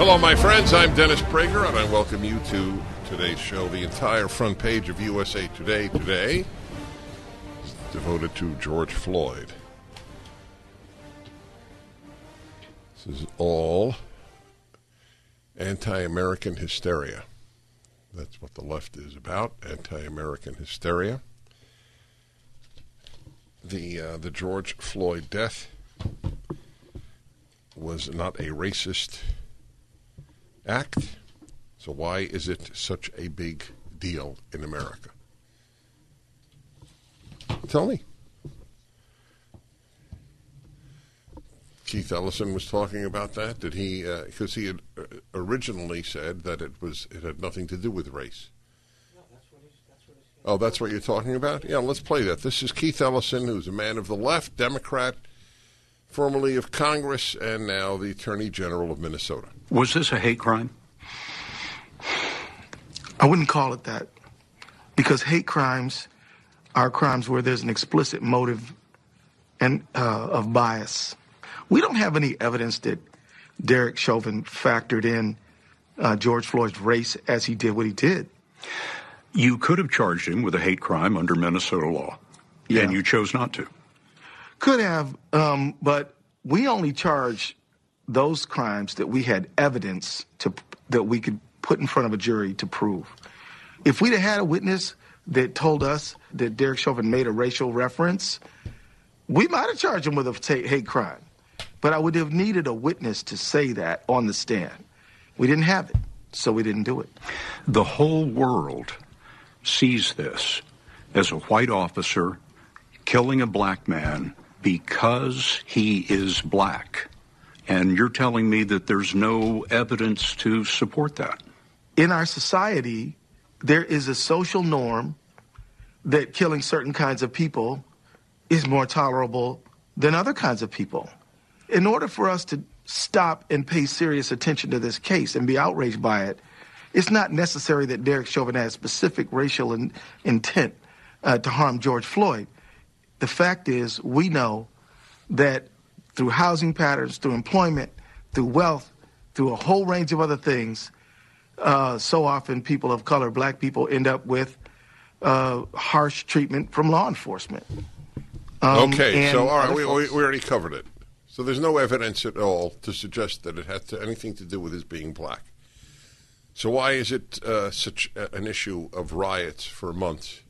Hello, my friends. I'm Dennis Prager, and I welcome you to today's show. The entire front page of USA Today today is devoted to George Floyd. This is all anti American hysteria. That's what the left is about anti American hysteria. The, uh, the George Floyd death was not a racist act. So, why is it such a big deal in America? Tell me. Keith Ellison was talking about that. Did he? Because uh, he had uh, originally said that it was it had nothing to do with race. Oh, that's what you're talking about? Yeah, let's play that. This is Keith Ellison, who's a man of the left, Democrat, formerly of Congress, and now the Attorney General of Minnesota. Was this a hate crime? I wouldn't call it that because hate crimes are crimes where there's an explicit motive and uh, of bias. We don't have any evidence that Derek Chauvin factored in uh, George Floyd's race as he did what he did. You could have charged him with a hate crime under Minnesota law, Yeah. and you chose not to. Could have, um, but we only charge those crimes that we had evidence to that we could put in front of a jury to prove. If we'd have had a witness that told us that Derek Chauvin made a racial reference, we might have charged him with a hate crime. But I would have needed a witness to say that on the stand. We didn't have it, so we didn't do it. The whole world sees this as a white officer killing a black man because he is black. And you're telling me that there's no evidence to support that. in our society, there is a social norm that killing certain kinds of people is more tolerable than other kinds of people. In order for us to stop and pay serious attention to this case and be outraged by it, it's not necessary that Derek Chauvin had specific racial in, intent uh, to harm George Floyd. The fact is, we know that through housing patterns, through employment, through wealth, through a whole range of other things, uh, so often people of color, black people, end up with uh, harsh treatment from law enforcement. Um, okay, so all right, we, we, we already covered it. So there's no evidence at all to suggest that it had to, anything to do with his being black. So why is it uh, such an issue of riots for months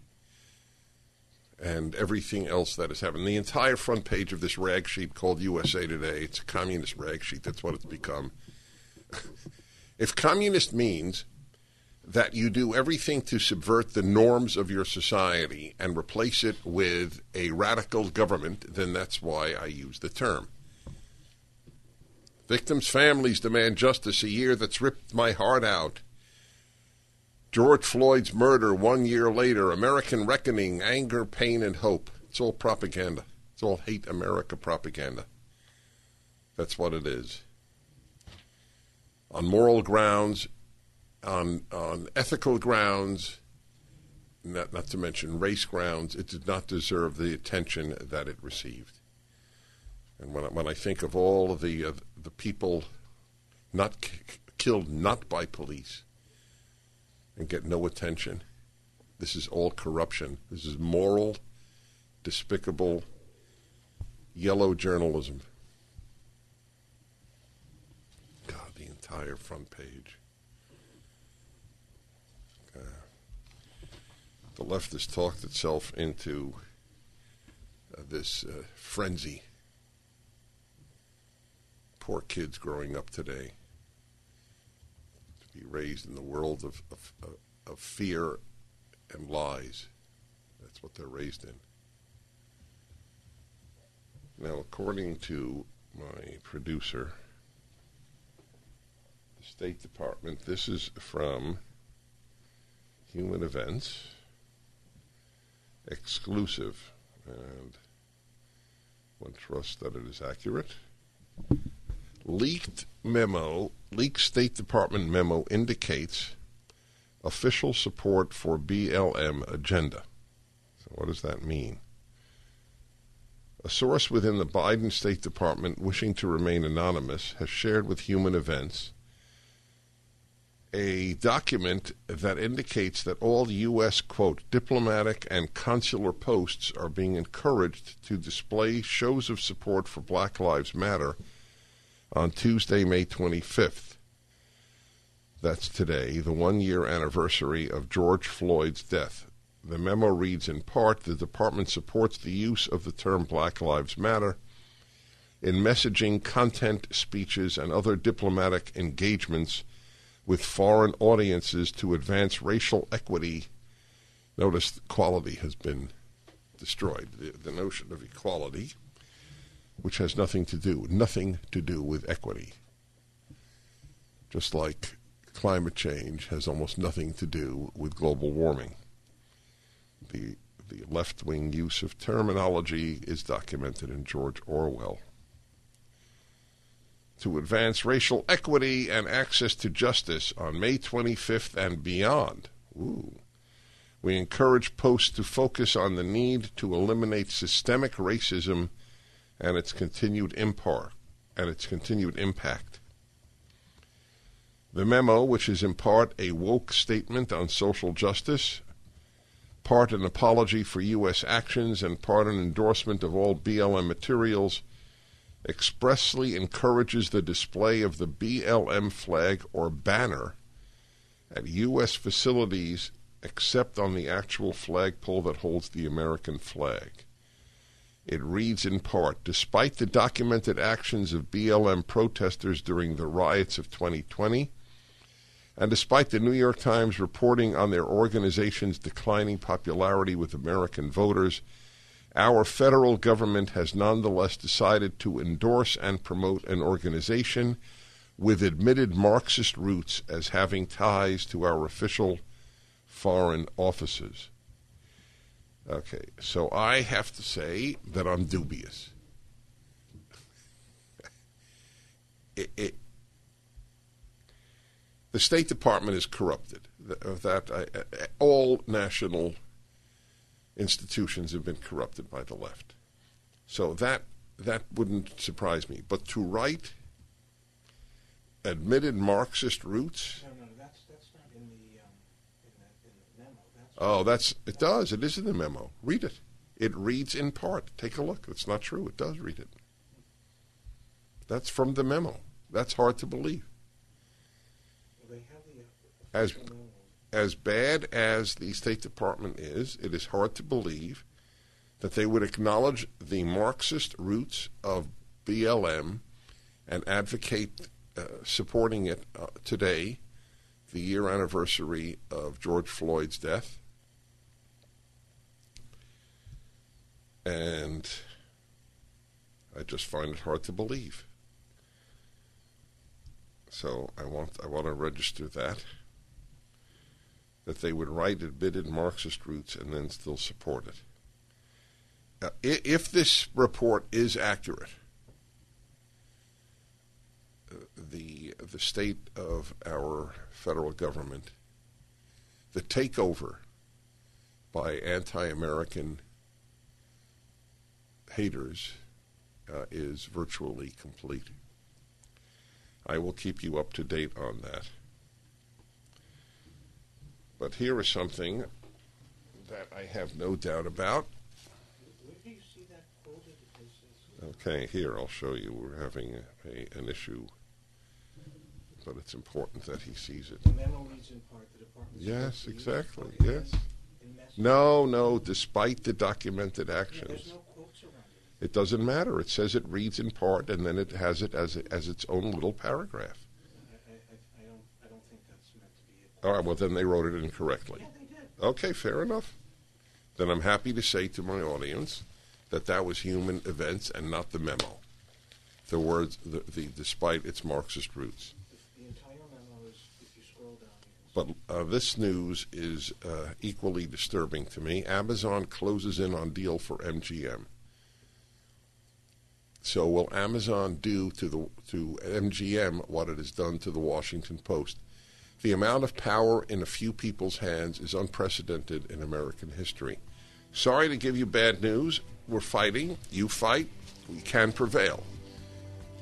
and everything else that has happened? The entire front page of this rag sheet called USA Today, it's a communist rag sheet. That's what it's become. if communist means that you do everything to subvert the norms of your society and replace it with a radical government, then that's why I use the term. Victims' families demand justice a year that's ripped my heart out. George Floyd's murder one year later, American reckoning, anger, pain, and hope. It's all propaganda. It's all hate America propaganda. That's what it is. On moral grounds, on on ethical grounds, not not to mention race grounds, it did not deserve the attention that it received. And when I, when I think of all of the uh, the people not k- killed not by police and get no attention, this is all corruption. This is moral, despicable, yellow journalism. God, the entire front page. The left has talked itself into uh, this uh, frenzy. Poor kids growing up today to be raised in the world of, of, of fear and lies. That's what they're raised in. Now, according to my producer, the State Department, this is from Human Events, exclusive, and one trusts that it is accurate. Leaked memo, leaked State Department memo indicates official support for BLM agenda. So, what does that mean? A source within the Biden State Department, wishing to remain anonymous, has shared with Human Events a document that indicates that all U.S., quote, diplomatic and consular posts are being encouraged to display shows of support for Black Lives Matter on Tuesday, May 25th. That's today, the one year anniversary of George Floyd's death. The memo reads in part the department supports the use of the term Black Lives Matter in messaging, content, speeches, and other diplomatic engagements with foreign audiences to advance racial equity. Notice equality has been destroyed. The, the notion of equality, which has nothing to do, nothing to do with equity. Just like climate change has almost nothing to do with global warming. The, the left wing use of terminology is documented in George Orwell. To advance racial equity and access to justice on May 25th and beyond. Ooh. We encourage posts to focus on the need to eliminate systemic racism and its continued impar- and its continued impact. The memo, which is in part a woke statement on social justice, part an apology for U.S. actions, and part an endorsement of all BLM materials, expressly encourages the display of the BLM flag or banner at U.S. facilities except on the actual flagpole that holds the American flag. It reads in part Despite the documented actions of BLM protesters during the riots of 2020, and despite the New York Times reporting on their organization's declining popularity with American voters, our federal government has nonetheless decided to endorse and promote an organization with admitted Marxist roots as having ties to our official foreign offices. Okay, so I have to say that I'm dubious. it, it, the State Department is corrupted. That uh, all national institutions have been corrupted by the left. So that that wouldn't surprise me. But to write admitted Marxist roots. No, no, that's that's not in the um, in, the, in the memo. That's Oh, that's it. Does it is in the memo? Read it. It reads in part. Take a look. It's not true. It does read it. That's from the memo. That's hard to believe. As as bad as the State Department is, it is hard to believe that they would acknowledge the Marxist roots of BLM and advocate uh, supporting it uh, today, the year anniversary of George Floyd's death. And I just find it hard to believe. So I want I want to register that that they would write admitted Marxist roots and then still support it. Uh, i- if this report is accurate, uh, the the state of our federal government, the takeover by anti-American haters uh, is virtually complete. I will keep you up to date on that. But here is something that I have no doubt about. Where do you see that quoted? Is, is, Okay, here I'll show you. We're having a, a, an issue, but it's important that he sees it. the memo reads in part the department. Yes, supports the use of exactly. Yes. No, no. Despite the documented actions, there's no quotes around it. it doesn't matter. It says it reads in part, and then it has it as as its own little paragraph. I, I, I- I don't I don't think that's meant to be it. All right. Well, then they wrote it incorrectly. Yeah, they did. Okay, fair enough. Then I'm happy to say to my audience that that was human events and not the memo. The words, the, the despite its Marxist roots. The entire memo is, if you scroll down, But uh, this news is uh, equally disturbing to me. Amazon closes in on deal for MGM. So will Amazon do to the to MGM what it has done to the Washington Post? The amount of power in a few people's hands is unprecedented in American history. Sorry to give you bad news. We're fighting. You fight. We can prevail.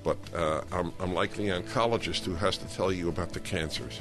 But uh, I'm, I'm like the oncologist who has to tell you about the cancers.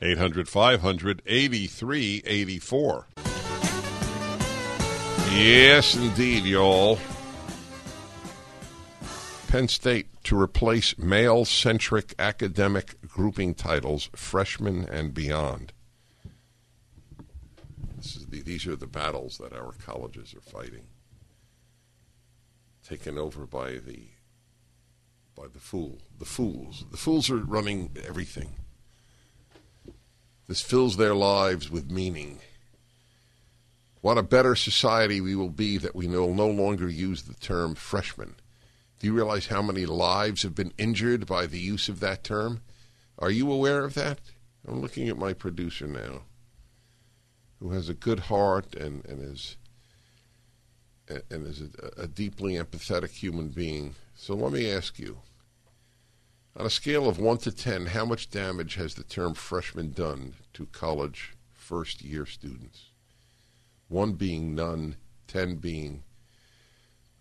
800 500 8384. Yes, indeed, y'all. Penn State to replace male centric academic grouping titles, freshman and beyond. The, these are the battles that our colleges are fighting. Taken over by the by the fool, the fools. The fools are running everything. This fills their lives with meaning. What a better society we will be that we will no longer use the term freshman. Do you realize how many lives have been injured by the use of that term? Are you aware of that? I'm looking at my producer now, who has a good heart and, and is and is a, a deeply empathetic human being. So let me ask you, on a scale of 1 to 10, how much damage has the term freshman done to college first year students? 1 being none, 10 being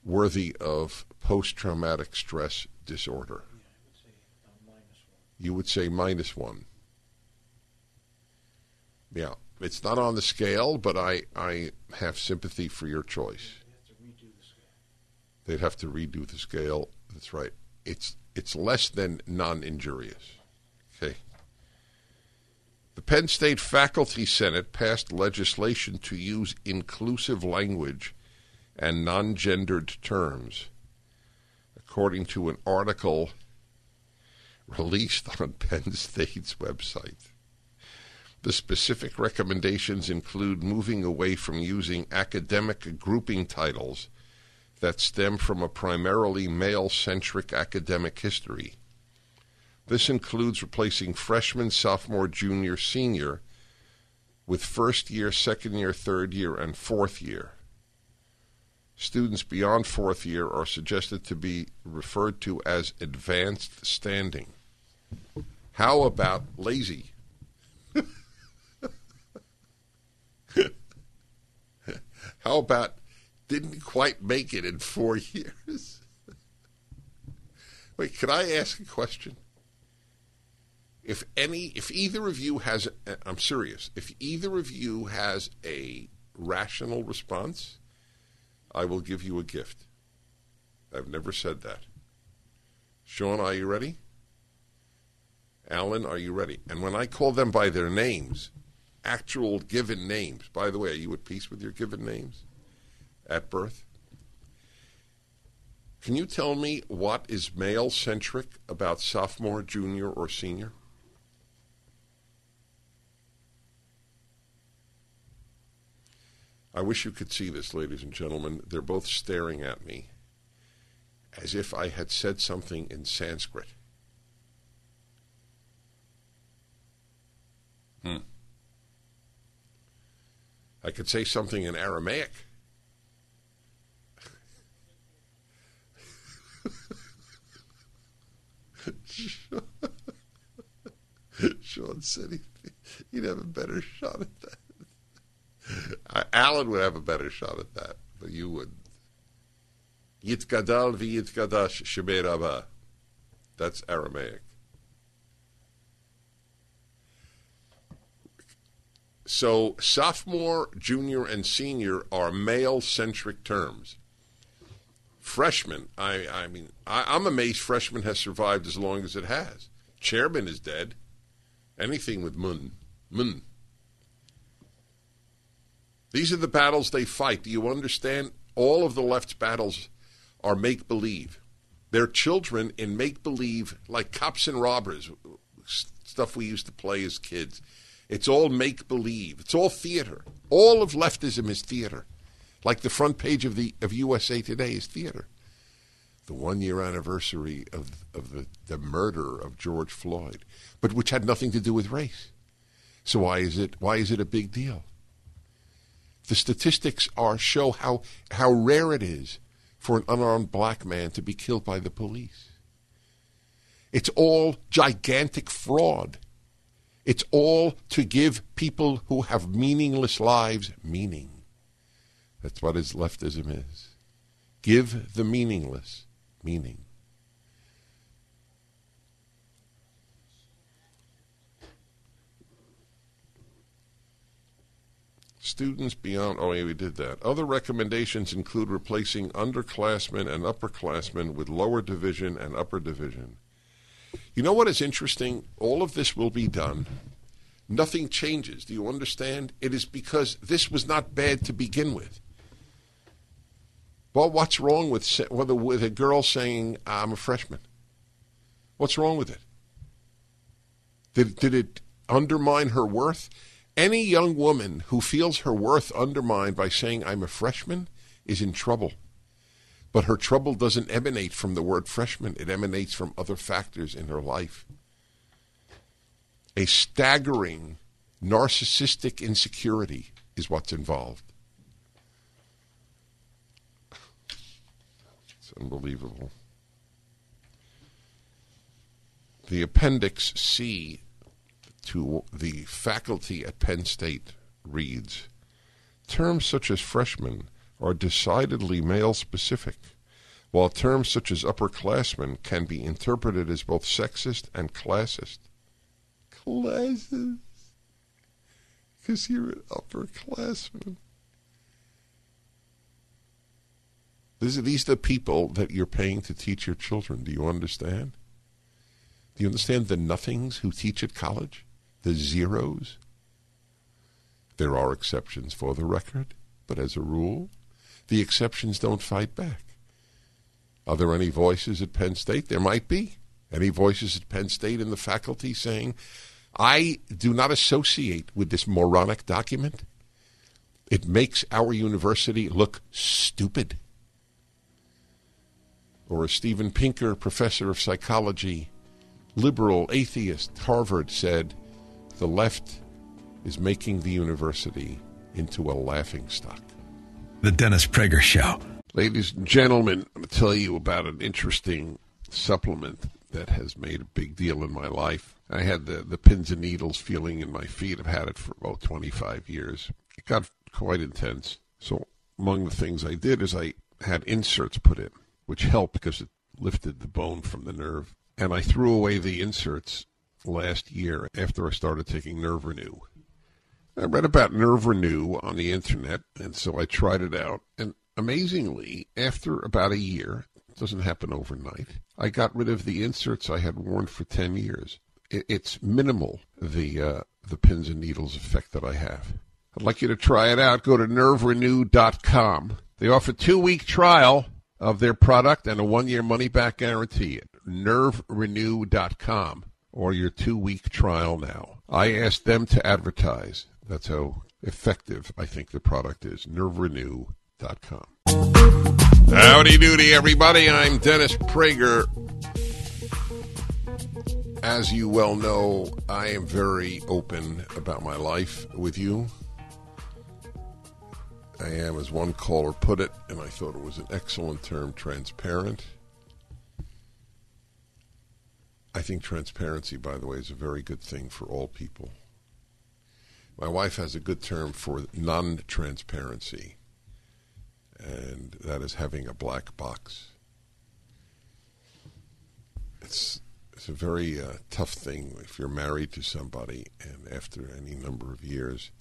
worthy of post traumatic stress disorder. You would say minus 1. Yeah, it's not on the scale, but I, I have sympathy for your choice. They'd have to redo the scale. That's right. It's it's less than non-injurious. Okay. The Penn State Faculty Senate passed legislation to use inclusive language and non-gendered terms, according to an article released on Penn State's website. The specific recommendations include moving away from using academic grouping titles that stem from a primarily male centric academic history. This includes replacing freshman, sophomore, junior, senior with first year, second year, third year, and fourth year. Students beyond fourth year are suggested to be referred to as advanced standing. How about lazy? How about didn't quite make it in four years? Wait, could I ask a question? If any, if either of you has, I'm serious, if either of you has a rational response, I will give you a gift. I've never said that. Sean, are you ready? Alan, are you ready? And when I call them by their names, actual given names, by the way, are you at peace with your given names at birth? Can you tell me what is male centric about sophomore, junior, or senior? I wish you could see this, ladies and gentlemen. They're both staring at me as if I had said something in Sanskrit. Hmm. I could say something in Aramaic. Sean said he, he'd have a better shot at that. Alan would have a better shot at that, but you wouldn't. Yitgadal v'yitgadash shemerabah. That's Aramaic. So sophomore, junior, and senior are male-centric terms. Freshman, I, I mean, I, I'm amazed freshman has survived as long as it has. Chairman is dead. Anything with mun, mun. These are the battles they fight. Do you understand? All of the left's battles are make believe. They're children in make believe, like cops and robbers, stuff we used to play as kids. It's all make believe. It's all theater. All of leftism is theater. Like the front page of the of USA Today is theater. The one year anniversary of of the, the murder of George Floyd, but which had nothing to do with race. So why is it why is it a big deal? The statistics are show how how rare it is for an unarmed black man to be killed by the police. It's all gigantic fraud. It's all to give people who have meaningless lives meaning. That's what his leftism is. Give the meaningless meaning. Students beyond, oh, yeah, we did that. Other recommendations include replacing underclassmen and upperclassmen with lower division and upper division. You know what is interesting? All of this will be done. Nothing changes. Do you understand? It is because this was not bad to begin with. Well, what's wrong with with a girl saying I'm a freshman? What's wrong with it? Did did it undermine her worth? Any young woman who feels her worth undermined by saying, I'm a freshman, is in trouble. But her trouble doesn't emanate from the word freshman, it emanates from other factors in her life. A staggering narcissistic insecurity is what's involved. Unbelievable. The Appendix C to the faculty at Penn State reads Terms such as freshman are decidedly male specific, while terms such as upperclassmen can be interpreted as both sexist and classist. Classist? Because you're an upperclassman. These are, these are the people that you're paying to teach your children. Do you understand? Do you understand the nothings who teach at college? the zeros. There are exceptions for the record, but as a rule, the exceptions don't fight back. Are there any voices at Penn State? There might be. Any voices at Penn State in the faculty saying, I do not associate with this moronic document? It makes our university look stupid. Or a Steven Pinker, professor of psychology, liberal, atheist, Harvard, said, the left is making the university into a laughing stock. The Dennis Prager Show. Ladies and gentlemen, I'm going to tell you about an interesting supplement that has made a big deal in my life. I had the, the pins and needles feeling in my feet. I've had it for about 25 years. It got quite intense. So, among the things I did is I had inserts put in, which helped because it lifted the bone from the nerve. And I threw away the inserts last year after I started taking Nerve Renew. I read about Nerve Renew on the internet, and so I tried it out. And amazingly, after about a year, it doesn't happen overnight, I got rid of the inserts I had worn for 10 years. It's minimal, the, uh, the pins and needles effect that I have. I'd like you to try it out. Go to nerverenew.com. They offer two week trial of their product and a one year money back guarantee at nerverenew.com or your two week trial now. I asked them to advertise. That's how effective I think the product is. NerveRenew.com. Howdy doody, everybody. I'm Dennis Prager. As you well know, I am very open about my life with you. I am, as one caller put it, and I thought it was an excellent term, transparent. I think transparency, by the way, is a very good thing for all people. My wife has a good term for non transparency, and that is having a black box. It's, it's a very uh, tough thing if you're married to somebody, and after any number of years,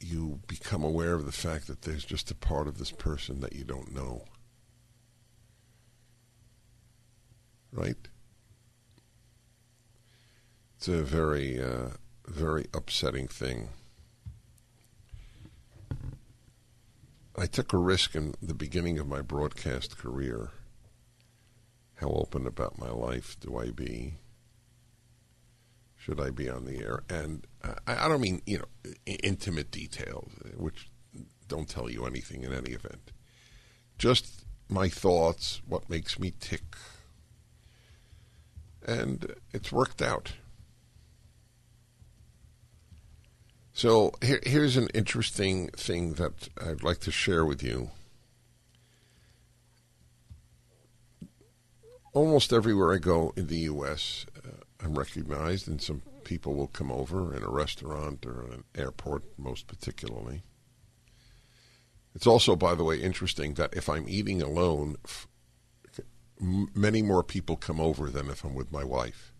you become aware of the fact that there's just a part of this person that you don't know. Right? It's a very, uh, very upsetting thing. I took a risk in the beginning of my broadcast career. How open about my life do I be? Should I be on the air? And I, I don't mean, you know, intimate details, which don't tell you anything in any event. Just my thoughts, what makes me tick. And it's worked out. So here, here's an interesting thing that I'd like to share with you. Almost everywhere I go in the U.S., uh, I'm recognized, and some people will come over in a restaurant or an airport, most particularly. It's also, by the way, interesting that if I'm eating alone, f- many more people come over than if I'm with my wife.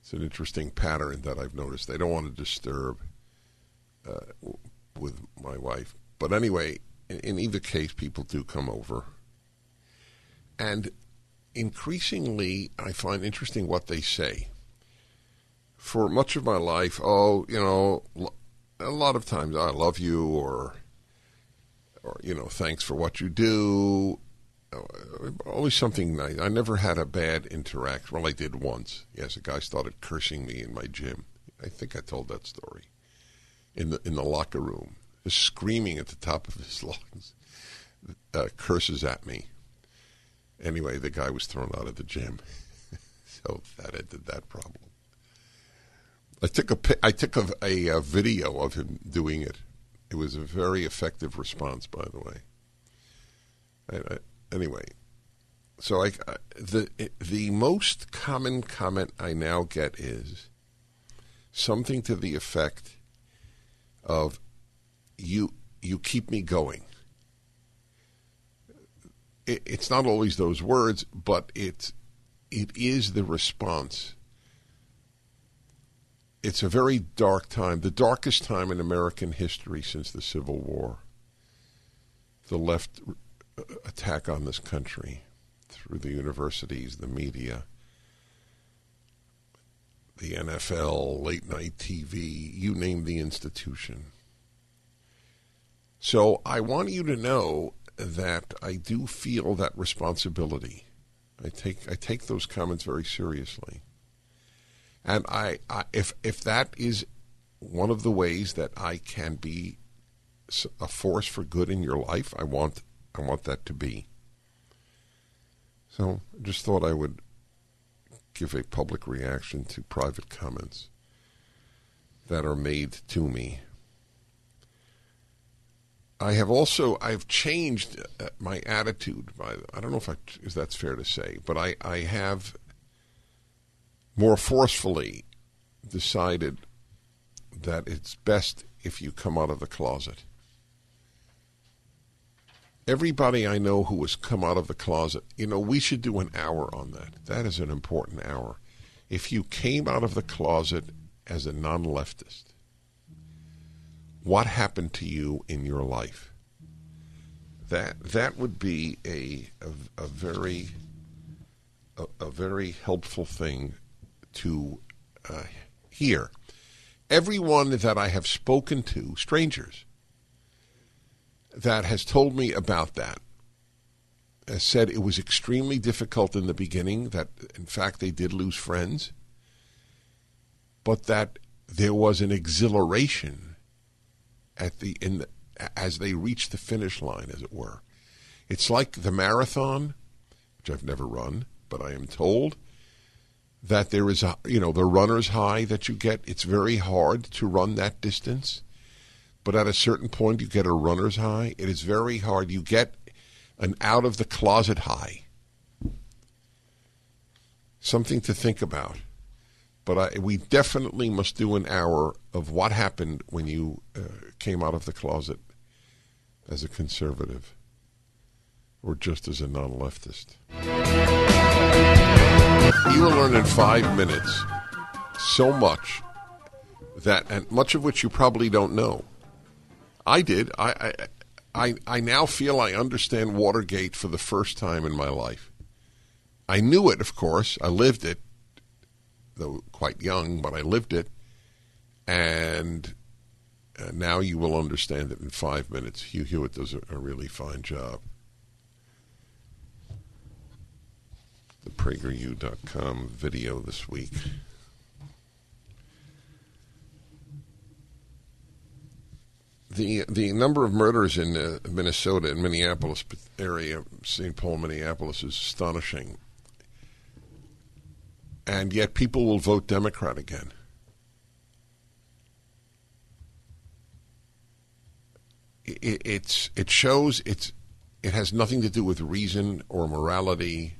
It's an interesting pattern that I've noticed. They don't want to disturb uh, with my wife. But anyway, in, in either case, people do come over. And increasingly, I find interesting what they say. For much of my life, oh, you know, a lot of times I love you, or, or you know, thanks for what you do, always something nice. I never had a bad interaction. Well, I did once. Yes, a guy started cursing me in my gym. I think I told that story in the in the locker room, just screaming at the top of his lungs, uh, curses at me. Anyway, the guy was thrown out of the gym, so that ended that problem. I took a I took a, a, a video of him doing it. It was a very effective response, by the way. I, I, anyway, so I, the the most common comment I now get is something to the effect of you you keep me going. It, it's not always those words, but it it is the response. It's a very dark time, the darkest time in American history since the Civil War. The left attack on this country through the universities, the media, the NFL, late night TV, you name the institution. So I want you to know that I do feel that responsibility. I take I take those comments very seriously, and I, I if if that is one of the ways that I can be a force for good in your life, I want I want that to be. So I just thought I would give a public reaction to private comments that are made to me. I have also I've changed uh, my attitude. I don't know if I, if that's fair to say, but I, I have more forcefully decided that it's best if you come out of the closet everybody I know who has come out of the closet, you know, we should do an hour on that. That is an important hour. If you came out of the closet as a non leftist, what happened to you in your life? That that would be a a, a very a, a, very helpful thing to uh, hear. Everyone that I have spoken to, strangers, that has told me about that has said it was extremely difficult in the beginning, that in fact they did lose friends, but that there was an exhilaration at the in the, as they reach the finish line, as it were. It's like the marathon, which I've never run, but I am told that there is a you know the runner's high that you get. It's very hard to run that distance but at a certain point you get a runner's high. It is very hard. You get an out of the closet high. Something to think about. But I, we definitely must do an hour of what happened when you uh, came out of the closet as a conservative or just as a non leftist. You will learn in five minutes so much that, and much of which you probably don't know. I did. I, I, I, I now feel I understand Watergate for the first time in my life. I knew it, of course. I lived it, though quite young, but I lived it. And uh, now you will understand it in five minutes. Hugh Hewitt does a, a really fine job. The PragerU.com video this week. The the number of murders in uh, Minnesota and Minneapolis area, St. Paul, Minneapolis, is astonishing. And yet, people will vote Democrat again. It, it's it shows it's it has nothing to do with reason or morality.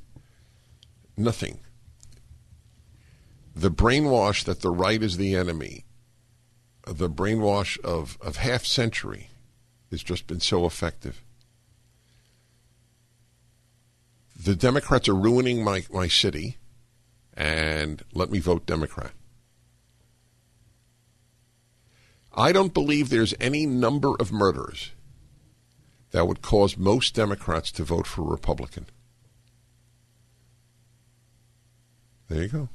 Nothing. The brainwash that the right is the enemy the brainwash of, of half century has just been so effective. The Democrats are ruining my, my city, and let me vote Democrat. I don't believe there's any number of murders that would cause most Democrats to vote for a Republican. There you go.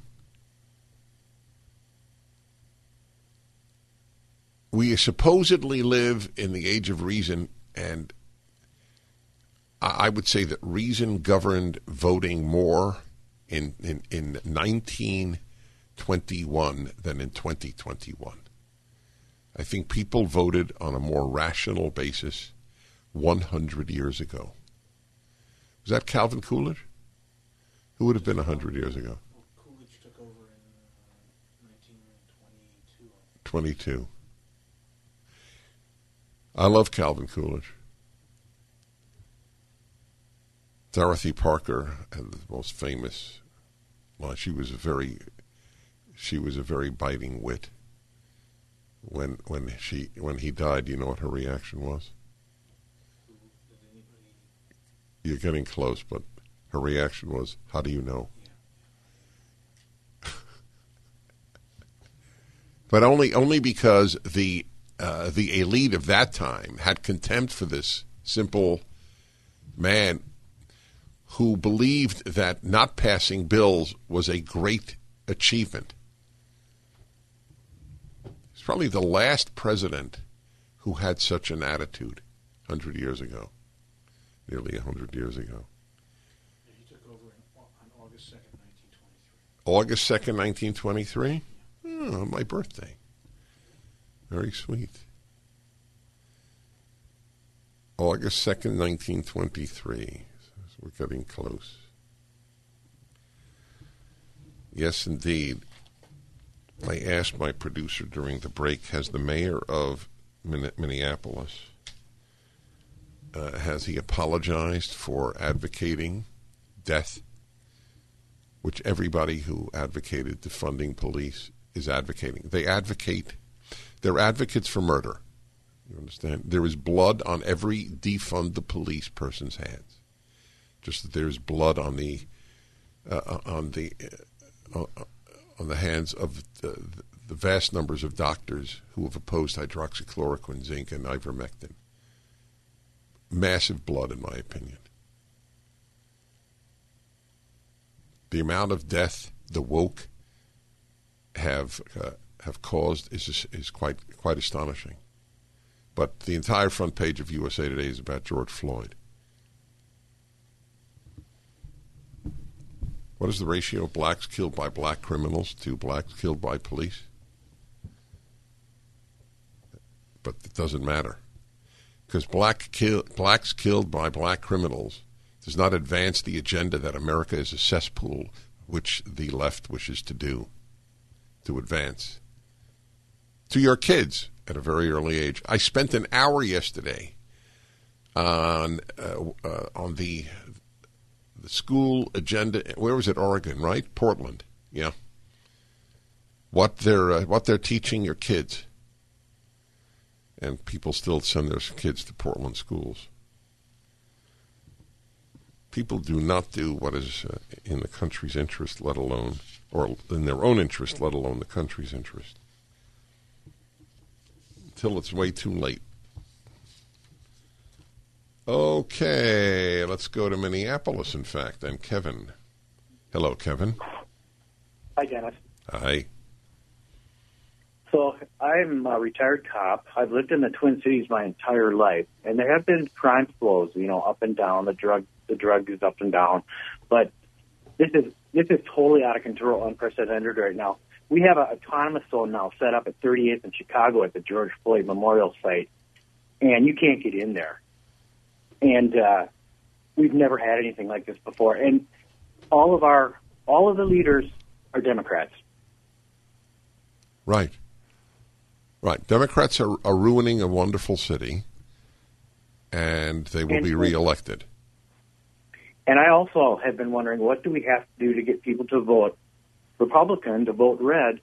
we supposedly live in the age of reason, and I would say that reason governed voting more in, in, in 1921 than in 2021. I think people voted on a more rational basis 100 years ago. Was that Calvin Coolidge? Who would have been 100 years ago? Coolidge took over in uh, 1922. 22. I love Calvin Coolidge. Dorothy Parker had the most famous well, she was a very she was a very biting wit. When when she when he died, you know what her reaction was? You're getting close, but her reaction was, "How do you know?" but only only because the uh, the elite of that time had contempt for this simple man who believed that not passing bills was a great achievement. He's probably the last president who had such an attitude 100 years ago, nearly 100 years ago. He took over in, on August 2nd, 1923. August 2nd, 1923? Oh, my birthday. Very sweet. August 2nd, 1923. So we're getting close. Yes, indeed. I asked my producer during the break Has the mayor of Minneapolis uh, has he apologized for advocating death, which everybody who advocated defunding police is advocating? They advocate they're advocates for murder. You understand? There is blood on every defund the police person's hands. Just that there's blood on the uh, uh on the uh, uh, on the hands of the, the vast numbers of doctors who have opposed hydroxychloroquine, zinc, and ivermectin. Massive blood, in my opinion. The amount of death the woke have uh, have caused is is quite quite astonishing. But the entire front page of USA Today is about George Floyd. What is the ratio of blacks killed by black criminals to blacks killed by police? But it doesn't matter. Because black kill, blacks killed by black criminals does not advance the agenda that America is a cesspool, which the left wishes to do, to advance to your kids. at a very early age. I spent an hour yesterday on uh, uh, on the the school agenda. Where was it? Oregon, right? Portland. Yeah. What they're uh, what they're teaching your kids, and people still send their kids to Portland schools. People do not do what is uh, in the country's interest, let alone or in their own interest, let alone the country's interest, until it's way too late. Okay, let's go to Minneapolis, in fact, and Kevin. Hello, Kevin. Hi, Dennis. Hi. So I'm a retired cop. I've lived in the Twin Cities my entire life, and there have been crime flows, you know, up and down. The drug, the drug is up and down, but this is this is totally out of control, unprecedented right now. We have an autonomous zone now set up at 38th in Chicago at the George Floyd Memorial site, and you can't get in there. And uh, we've never had anything like this before. And all of our all of the leaders are Democrats. Right. Right. Democrats are, are ruining a wonderful city, and they will And- be reelected. And I also have been wondering what do we have to do to get people to vote Republican, to vote red.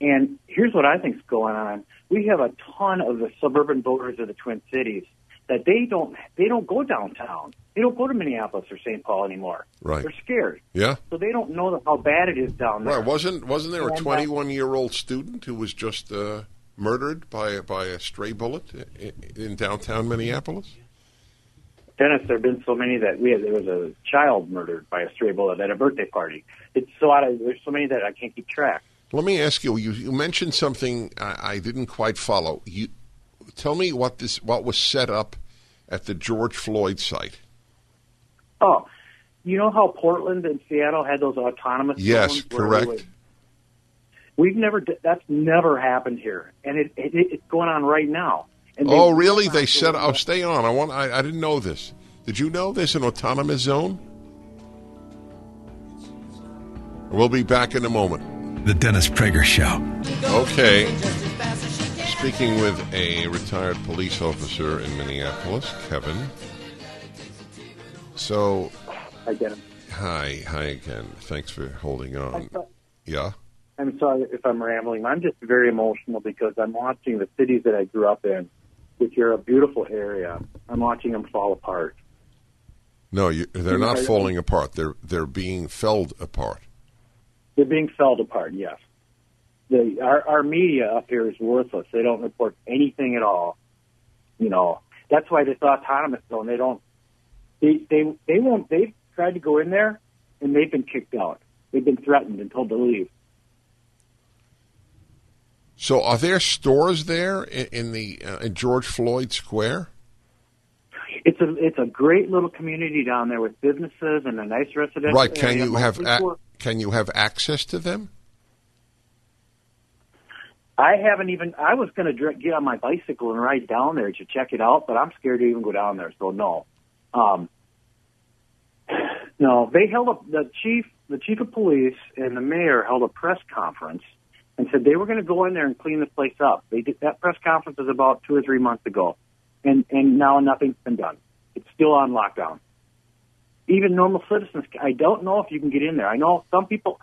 And here's what I think's going on. We have a ton of the suburban voters of the Twin Cities that they don't they don't go downtown. They don't go to Minneapolis or St. Paul anymore. Right. They're scared. Yeah. So they don't know how bad it is down there. Right. Wasn't wasn't there a uh, 21 year old student who was just uh, murdered by by a stray bullet in, in downtown Minneapolis? Dennis, there have been so many that we had. There was a child murdered by a stray bullet at a birthday party. It's so out of. There's so many that I can't keep track. Let me ask you. You, you mentioned something I, I didn't quite follow. You tell me what this what was set up at the George Floyd site. Oh, you know how Portland and Seattle had those autonomous Yes, zones where we correct. would- We've never. d- That's never happened here, and it, it it's going on right now. And they- Oh, really? They said. Oh, stay on. I want. I, I didn't know this. Did you know there's an autonomous zone? We'll be back in a moment. The Dennis Prager Show. Okay. Speaking with a retired police officer in Minneapolis, Kevin. So, I get 'em. hi, hi again. Thanks for holding on. Yeah. I'm sorry if I'm rambling. I'm just very emotional because I'm watching the cities that I grew up in, which are a beautiful area. I'm watching them fall apart. No, you, they're not falling apart. They're they're being felled apart. They're being felled apart. Yes. The our our media up here is worthless. They don't report anything at all. You know that's why this autonomous zone. They don't. They they they won't. They've tried to go in there, and they've been kicked out. They've been threatened and told to leave. So, are there stores there in, in the uh, in George Floyd Square? It's a it's a great little community down there with businesses and a nice residential. Right? Can area, you have a, can you have access to them? I haven't even. I was going to get on my bicycle and ride down there to check it out, but I'm scared to even go down there. So no, um, no. They held up the chief, the chief of police, and the mayor held a press conference and said they were going to go in there and clean the place up. They did that press conference was about two or three months ago, and and now nothing's been done. It's still on lockdown. Even normal citizens, I don't know if you can get in there. I know some people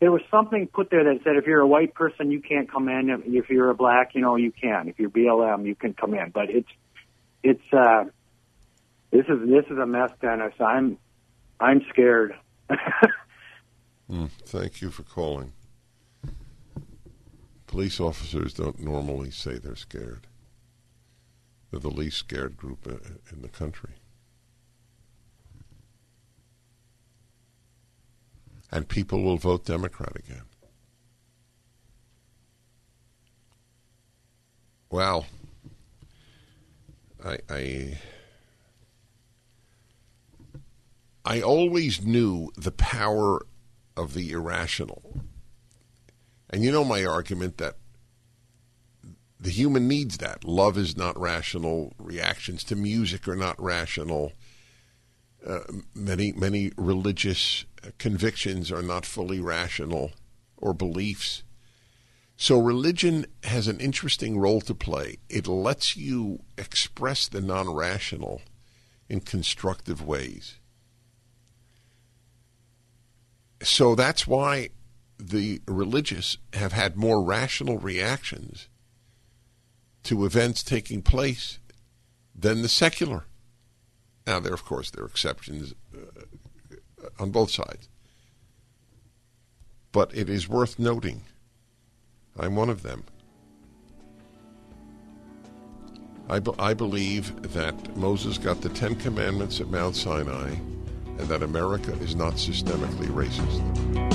there was something put there that said if you're a white person you can't come in if you're a black you know you can if you're blm you can come in but it's it's uh this is this is a mess dennis i'm i'm scared Hmm, thank you for calling. Police officers don't normally say they're scared. They're the least scared group in the country. And people will vote Democrat again. Well, I, I I always knew the power of the irrational. And you know my argument that the human needs that. Love is not rational. Reactions to music are not rational. Uh, many many religious convictions are not fully rational or beliefs. So religion has an interesting role to play. It lets you express the non rational in constructive ways. So that's why the religious have had more rational reactions to events taking place than the secular. Now, there, of course, there are exceptions uh, on both sides. But it is worth noting. I'm one of them. I, be- I believe that Moses got the Ten Commandments at Mount Sinai and that America is not systemically racist.